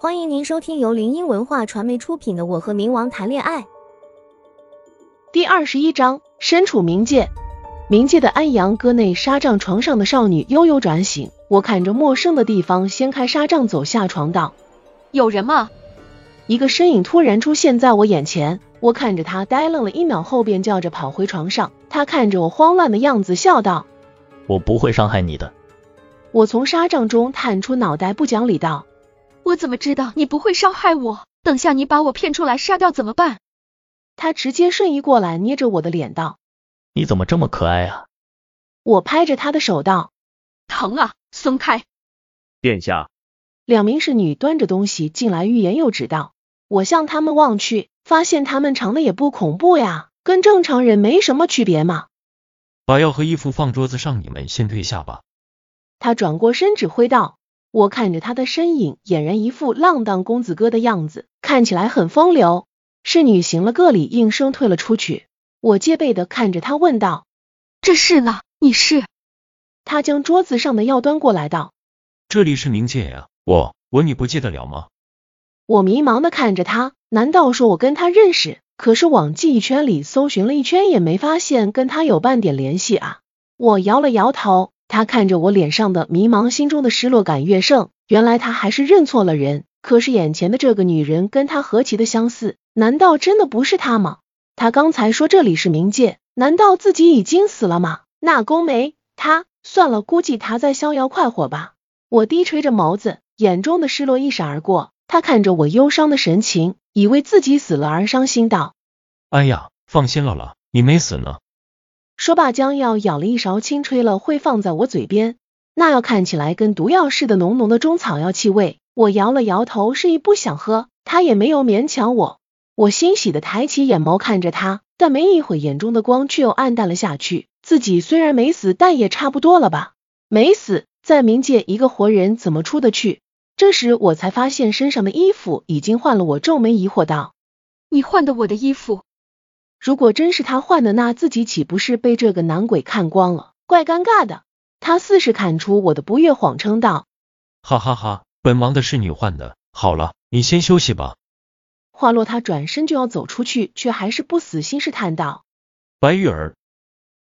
欢迎您收听由林音文化传媒出品的《我和冥王谈恋爱》第二十一章。身处冥界，冥界的安阳阁内纱帐床上的少女悠悠转醒，我看着陌生的地方，掀开纱帐走下床道：“有人吗？”一个身影突然出现在我眼前，我看着他呆愣了一秒后，便叫着跑回床上。他看着我慌乱的样子，笑道：“我不会伤害你的。”我从纱帐中探出脑袋，不讲理道。我怎么知道你不会伤害我？等下你把我骗出来杀掉怎么办？他直接瞬移过来，捏着我的脸道：“你怎么这么可爱啊？”我拍着他的手道：“疼啊，松开！”殿下，两名侍女端着东西进来，欲言又止道。我向他们望去，发现他们长得也不恐怖呀，跟正常人没什么区别嘛。把药和衣服放桌子上，你们先退下吧。他转过身指挥道。我看着他的身影，俨然一副浪荡公子哥的样子，看起来很风流。侍女行了个礼，应声退了出去。我戒备的看着他，问道：“这是呢？你是？”他将桌子上的药端过来，道：“这里是冥界呀，我我你不记得了吗？”我迷茫的看着他，难道说我跟他认识？可是往记忆圈里搜寻了一圈，也没发现跟他有半点联系啊。我摇了摇头。他看着我脸上的迷茫，心中的失落感越盛。原来他还是认错了人。可是眼前的这个女人跟他何其的相似，难道真的不是他吗？他刚才说这里是冥界，难道自己已经死了吗？那宫梅，他算了，估计他在逍遥快活吧。我低垂着眸子，眼中的失落一闪而过。他看着我忧伤的神情，以为自己死了而伤心道：“哎呀，放心了了，你没死呢。”说罢，将药舀了一勺，轻吹了，会放在我嘴边。那药看起来跟毒药似的，浓浓的中草药气味。我摇了摇头，示意不想喝。他也没有勉强我。我欣喜的抬起眼眸看着他，但没一会，眼中的光却又暗淡了下去。自己虽然没死，但也差不多了吧？没死，在冥界一个活人怎么出得去？这时我才发现身上的衣服已经换了。我皱眉疑惑道：“你换的我的衣服？”如果真是他换的，那自己岂不是被这个男鬼看光了？怪尴尬的。他似是看出我的不悦，谎称道：“哈哈哈，本王的侍女换的。好了，你先休息吧。”话落，他转身就要走出去，却还是不死心，试探道：“白玉儿。”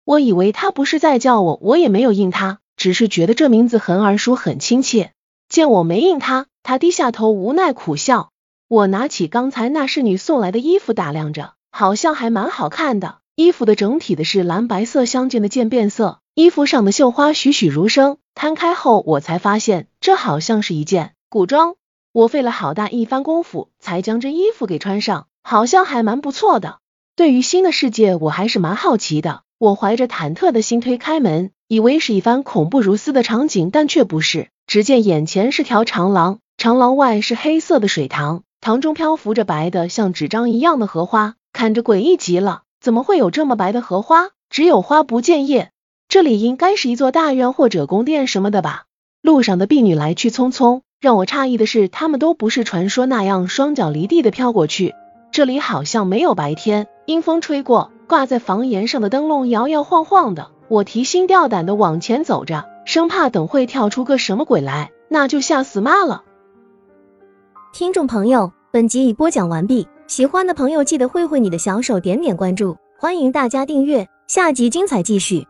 我以为他不是在叫我，我也没有应他，只是觉得这名字很耳熟，很亲切。见我没应他，他低下头，无奈苦笑。我拿起刚才那侍女送来的衣服，打量着。好像还蛮好看的，衣服的整体的是蓝白色相间的渐变色，衣服上的绣花栩栩如生。摊开后，我才发现这好像是一件古装。我费了好大一番功夫，才将这衣服给穿上，好像还蛮不错的。对于新的世界，我还是蛮好奇的。我怀着忐忑的心推开门，以为是一番恐怖如斯的场景，但却不是。只见眼前是条长廊，长廊外是黑色的水塘，塘中漂浮着白的像纸张一样的荷花。看着诡异极了，怎么会有这么白的荷花？只有花不见叶，这里应该是一座大院或者宫殿什么的吧？路上的婢女来去匆匆，让我诧异的是，她们都不是传说那样双脚离地的飘过去，这里好像没有白天，阴风吹过，挂在房檐上的灯笼摇摇晃晃的。我提心吊胆的往前走着，生怕等会跳出个什么鬼来，那就吓死妈了。听众朋友，本集已播讲完毕。喜欢的朋友记得挥挥你的小手，点点关注，欢迎大家订阅，下集精彩继续。